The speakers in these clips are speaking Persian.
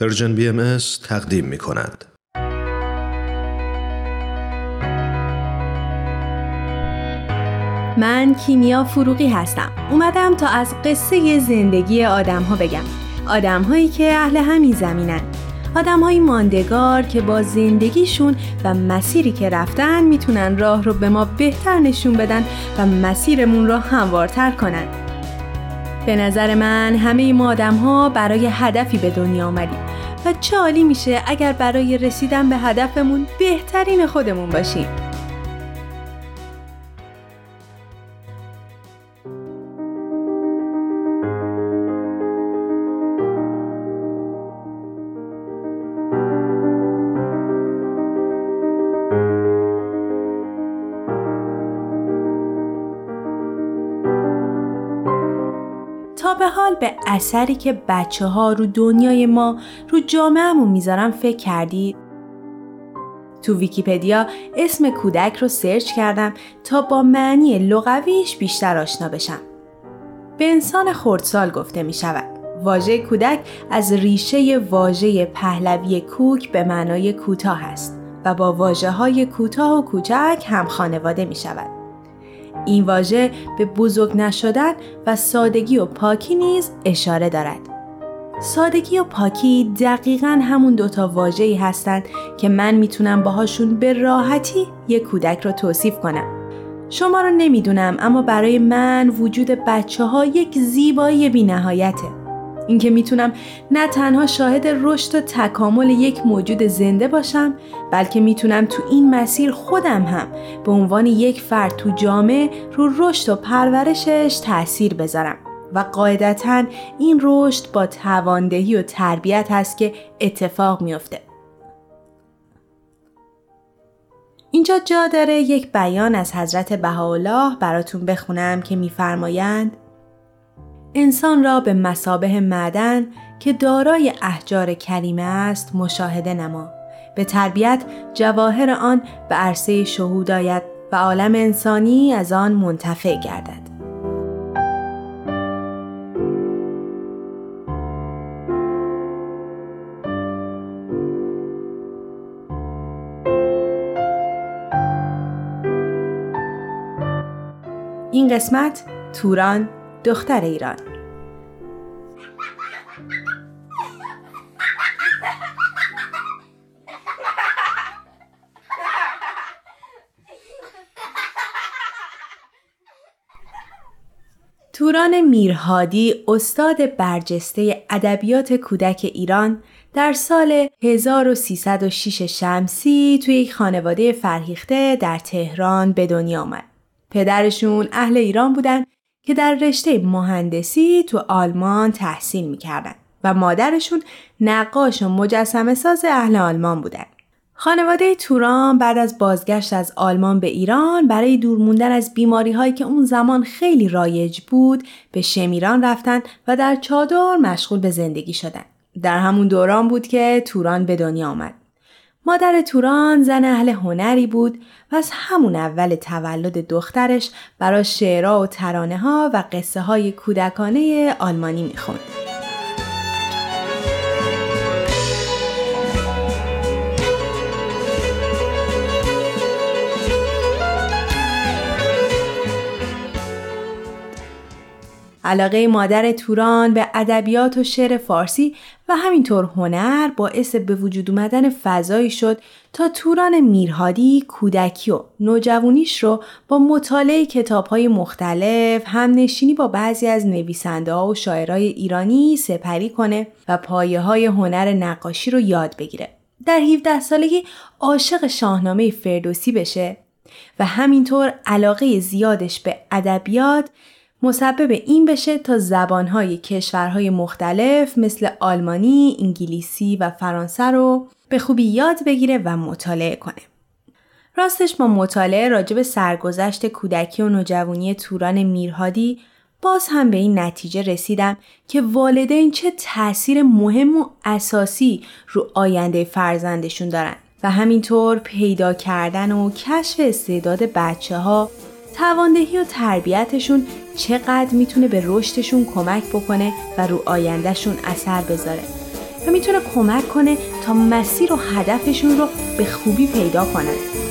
Persian BM تقدیم می کند. من کیمیا فروغی هستم. اومدم تا از قصه زندگی آدم ها بگم. آدم هایی که اهل همین زمینن. آدم های ماندگار که با زندگیشون و مسیری که رفتن می‌تونن راه رو به ما بهتر نشون بدن و مسیرمون رو هموارتر کنن. به نظر من همه ما آدم ها برای هدفی به دنیا آمدیم و چه عالی میشه اگر برای رسیدن به هدفمون بهترین خودمون باشیم. به حال به اثری که بچه ها رو دنیای ما رو جامعهمون می‌ذارن فکر کردید؟ تو ویکیپدیا اسم کودک رو سرچ کردم تا با معنی لغویش بیشتر آشنا بشم. به انسان خردسال گفته می شود. واژه کودک از ریشه واژه پهلوی کوک به معنای کوتاه است و با واجه های کوتاه و کوچک هم خانواده می شود. این واژه به بزرگ نشدن و سادگی و پاکی نیز اشاره دارد. سادگی و پاکی دقیقا همون دوتا واجهی هستند که من می‌تونم باهاشون به راحتی یک کودک رو توصیف کنم. شما رو نمی‌دونم اما برای من وجود بچه ها یک زیبایی بی نهایته. اینکه می‌تونم نه تنها شاهد رشد و تکامل یک موجود زنده باشم بلکه می‌تونم تو این مسیر خودم هم به عنوان یک فرد تو جامعه رو رشد و پرورشش تاثیر بذارم و قاعدتا این رشد با تواندهی و تربیت هست که اتفاق میافته. اینجا جا داره یک بیان از حضرت بهاءالله براتون بخونم که میفرمایند انسان را به مسابه معدن که دارای احجار کریمه است مشاهده نما. به تربیت جواهر آن به عرصه شهود آید و عالم انسانی از آن منتفع گردد. این قسمت توران دختر ایران توران میرهادی استاد برجسته ادبیات کودک ایران در سال 1306 شمسی توی یک خانواده فرهیخته در تهران به دنیا آمد. پدرشون اهل ایران بودن که در رشته مهندسی تو آلمان تحصیل می‌کردن و مادرشون نقاش و مجسمه ساز اهل آلمان بودن. خانواده توران بعد از بازگشت از آلمان به ایران برای دور موندن از بیماری هایی که اون زمان خیلی رایج بود به شمیران رفتن و در چادر مشغول به زندگی شدن. در همون دوران بود که توران به دنیا آمد. مادر توران زن اهل هنری بود و از همون اول تولد دخترش برای شعرها و ترانه ها و قصه های کودکانه آلمانی می‌خوند. علاقه مادر توران به ادبیات و شعر فارسی و همینطور هنر باعث به وجود اومدن فضایی شد تا توران میرهادی کودکی و نوجوانیش رو با مطالعه کتابهای مختلف هم نشینی با بعضی از نویسنده و شاعرای ایرانی سپری کنه و پایه های هنر نقاشی رو یاد بگیره. در 17 سالگی عاشق شاهنامه فردوسی بشه و همینطور علاقه زیادش به ادبیات مسبب این بشه تا زبانهای کشورهای مختلف مثل آلمانی، انگلیسی و فرانسه رو به خوبی یاد بگیره و مطالعه کنه. راستش با مطالعه راجب سرگذشت کودکی و نوجوانی توران میرهادی باز هم به این نتیجه رسیدم که والدین چه تاثیر مهم و اساسی رو آینده فرزندشون دارن و همینطور پیدا کردن و کشف استعداد بچه ها تواندهی و تربیتشون چقدر می‌تونه به رشدشون کمک بکنه و رو آیندهشون اثر بذاره و می‌تونه کمک کنه تا مسیر و هدفشون رو به خوبی پیدا کنن.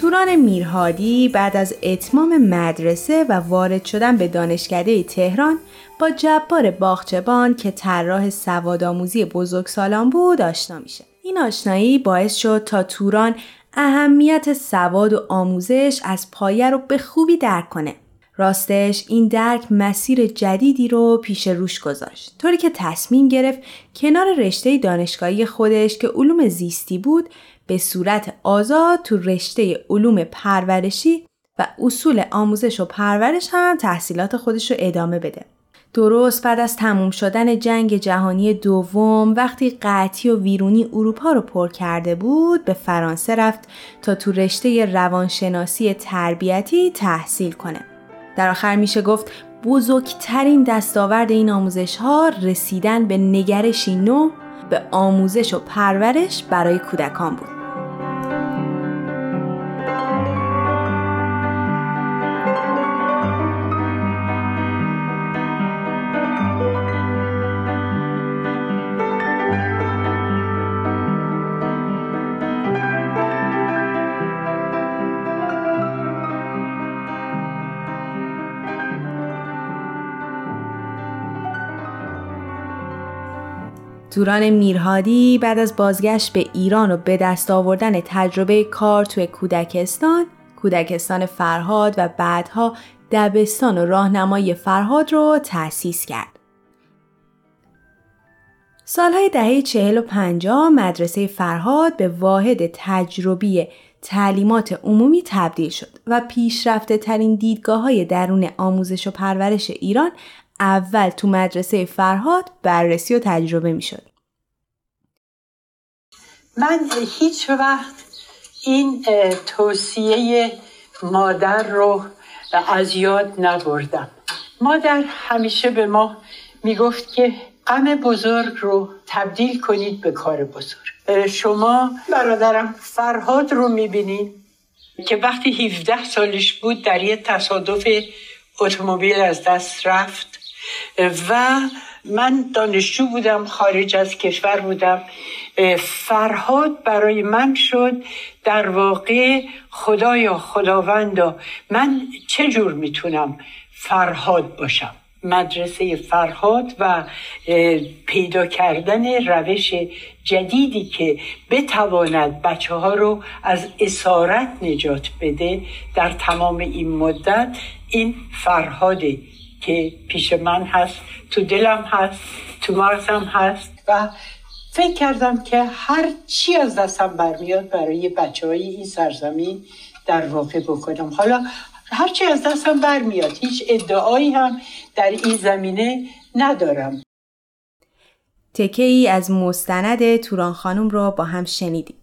توران میرهادی بعد از اتمام مدرسه و وارد شدن به دانشکده تهران با جبار باغچبان که طراح سوادآموزی بزرگسالان بود آشنا میشه. این آشنایی باعث شد تا توران اهمیت سواد و آموزش از پایه رو به خوبی درک کنه. راستش این درک مسیر جدیدی رو پیش روش گذاشت طوری که تصمیم گرفت کنار رشته دانشگاهی خودش که علوم زیستی بود به صورت آزاد تو رشته علوم پرورشی و اصول آموزش و پرورش هم تحصیلات خودش رو ادامه بده. درست بعد از تموم شدن جنگ جهانی دوم وقتی قطعی و ویرونی اروپا رو پر کرده بود به فرانسه رفت تا تو رشته روانشناسی تربیتی تحصیل کنه. در آخر میشه گفت بزرگترین دستاورد این آموزش ها رسیدن به نگرشی نو به آموزش و پرورش برای کودکان بود. توران میرهادی بعد از بازگشت به ایران و به دست آوردن تجربه کار توی کودکستان، کودکستان فرهاد و بعدها دبستان و راهنمایی فرهاد رو تأسیس کرد. سالهای دهه چهل و پنجاه مدرسه فرهاد به واحد تجربی تعلیمات عمومی تبدیل شد و پیشرفته ترین دیدگاه های درون آموزش و پرورش ایران اول تو مدرسه فرهاد بررسی و تجربه می شد. من هیچ وقت این توصیه مادر رو از یاد نبردم. مادر همیشه به ما می‌گفت که غم بزرگ رو تبدیل کنید به کار بزرگ. شما برادرم فرهاد رو می‌بینید که وقتی 17 سالش بود در یه تصادف اتومبیل از دست رفت. و من دانشجو بودم خارج از کشور بودم. فرهاد برای من شد در واقع خدایا خداوندا من چه جور می‌تونم فرهاد باشم؟ مدرسه فرهاد و پیدا کردن روش جدیدی که بتواند بچه ها رو از اسارت نجات بده در تمام این مدت این فرهاده که پیش من هست تو دلم هست تو مغزم هست. و فکر کردم که هر چی از دستم برمیاد برای بچه های این سرزمین در واقع بکنم. حالا هر چی از دستم برمیاد هیچ ادعایی هم در این زمینه ندارم. تکه ای از مستند توران خانم را با هم شنیدیم.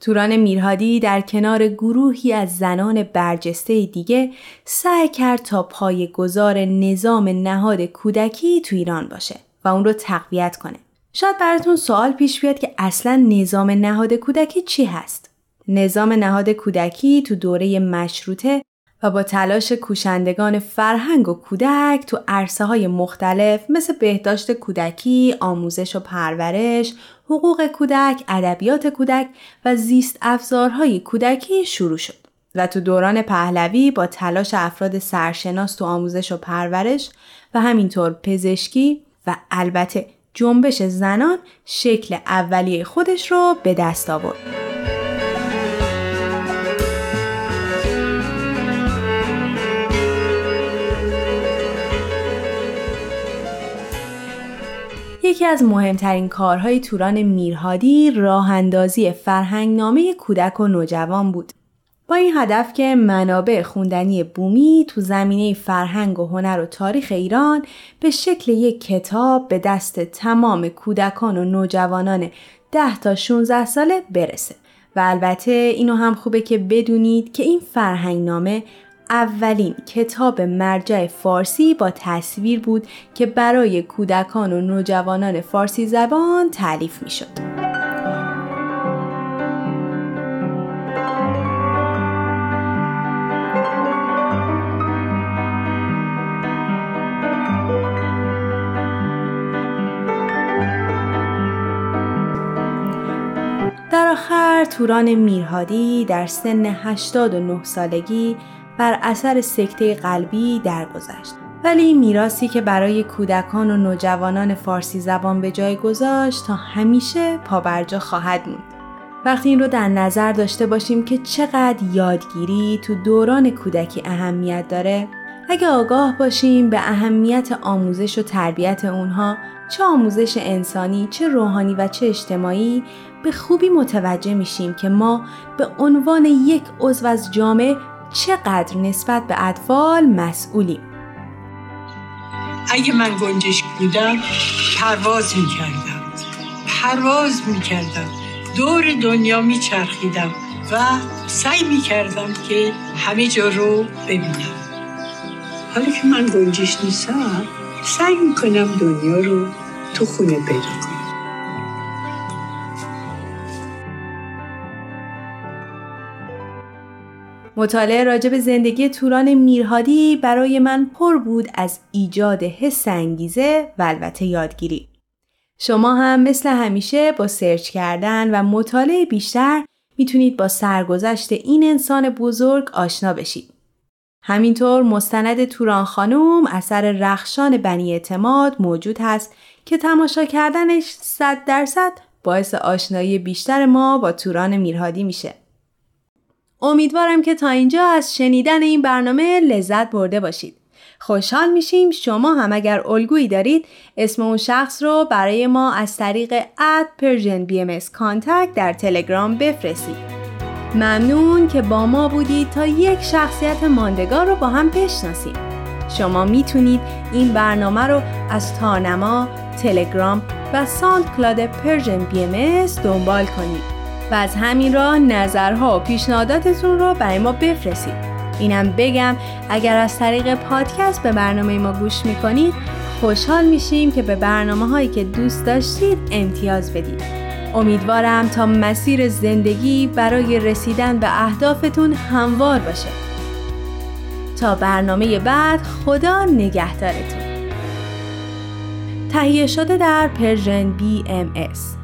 توران میرهادی در کنار گروهی از زنان برجسته دیگه سعی کرد تا پای گذار نظام نهاد کودکی تو ایران باشه و اون رو تقویت کنه. شاید براتون سوال پیش بیاد که اصلا نظام نهاد کودکی چی هست؟ نظام نهاد کودکی تو دوره مشروطه و با تلاش کوشندگان فرهنگ و کودک تو عرصه های مختلف مثل بهداشت کودکی، آموزش و پرورش، حقوق کودک، ادبیات کودک و زیست افزارهای کودکی شروع شد. و تو دوران پهلوی با تلاش افراد سرشناس تو آموزش و پرورش و همینطور پزشکی و البته جنبش زنان شکل اولیه خودش رو به دست آورد. یکی از مهمترین کارهای توران میرهادی راه اندازی فرهنگ نامه کودک و نوجوان بود. با این هدف که منابع خوندنی بومی تو زمینه فرهنگ و هنر و تاریخ ایران به شکل یک کتاب به دست تمام کودکان و نوجوانان 10 تا 16 ساله برسه. و البته اینو هم خوبه که بدونید که این فرهنگ نامه اولین کتاب مرجع فارسی با تصویر بود که برای کودکان و نوجوانان فارسی زبان تعلیف می شد. در آخر توران میرهادی در سن 89 سالگی بر اثر سکته قلبی درگذشت. ولی میراسی که برای کودکان و نوجوانان فارسی زبان به جای گذاشت تا همیشه پابرجا خواهد موند. وقتی این رو در نظر داشته باشیم که چقدر یادگیری تو دوران کودکی اهمیت داره اگه آگاه باشیم به اهمیت آموزش و تربیت اونها چه آموزش انسانی چه روحانی و چه اجتماعی به خوبی متوجه میشیم که ما به عنوان یک عضو از جامعه چقدر نسبت به اطفال مسئولیم؟ اگه من گنجش بودم پرواز می‌کردم. پرواز می‌کردم. دور دنیا میچرخیدم و سعی می‌کردم که همه جا رو ببینم. حالا که من گنجش نیستم سعی می‌کنم دنیا رو تو خونه پیدا مطالعه راجع به زندگی توران میرهادی برای من پر بود از ایجاد حس انگیزه و البته یادگیری. شما هم مثل همیشه با سرچ کردن و مطالعه بیشتر می‌تونید با سرگذشت این انسان بزرگ آشنا بشید. همینطور مستند توران خانوم اثر رخشان بنی اعتماد موجود هست که تماشا کردنش صد درصد باعث آشنایی بیشتر ما با توران میرهادی میشه. امیدوارم که تا اینجا از شنیدن این برنامه لذت برده باشید. خوشحال میشیم شما هم اگر الگویی دارید اسم اون شخص رو برای ما از طریق at Persian B در تلگرام بفرستید. ممنون که با ما بودید تا یک شخصیت ماندگار رو با هم بشناسیم. شما می‌تونید این برنامه رو از تارنما، تلگرام و SoundCloud Persian BM دنبال کنید. و از همین راه نظرها و پیشنهاداتتون رو برای ما بفرستید. اینم بگم اگر از طریق پادکست به برنامه ما گوش می‌کنید خوشحال میشیم که به برنامه هایی که دوست داشتید امتیاز بدید. امیدوارم تا مسیر زندگی برای رسیدن به اهدافتون هموار باشه. تا برنامه بعد خدا نگهدارتون. تهیه شده در پرژن BMS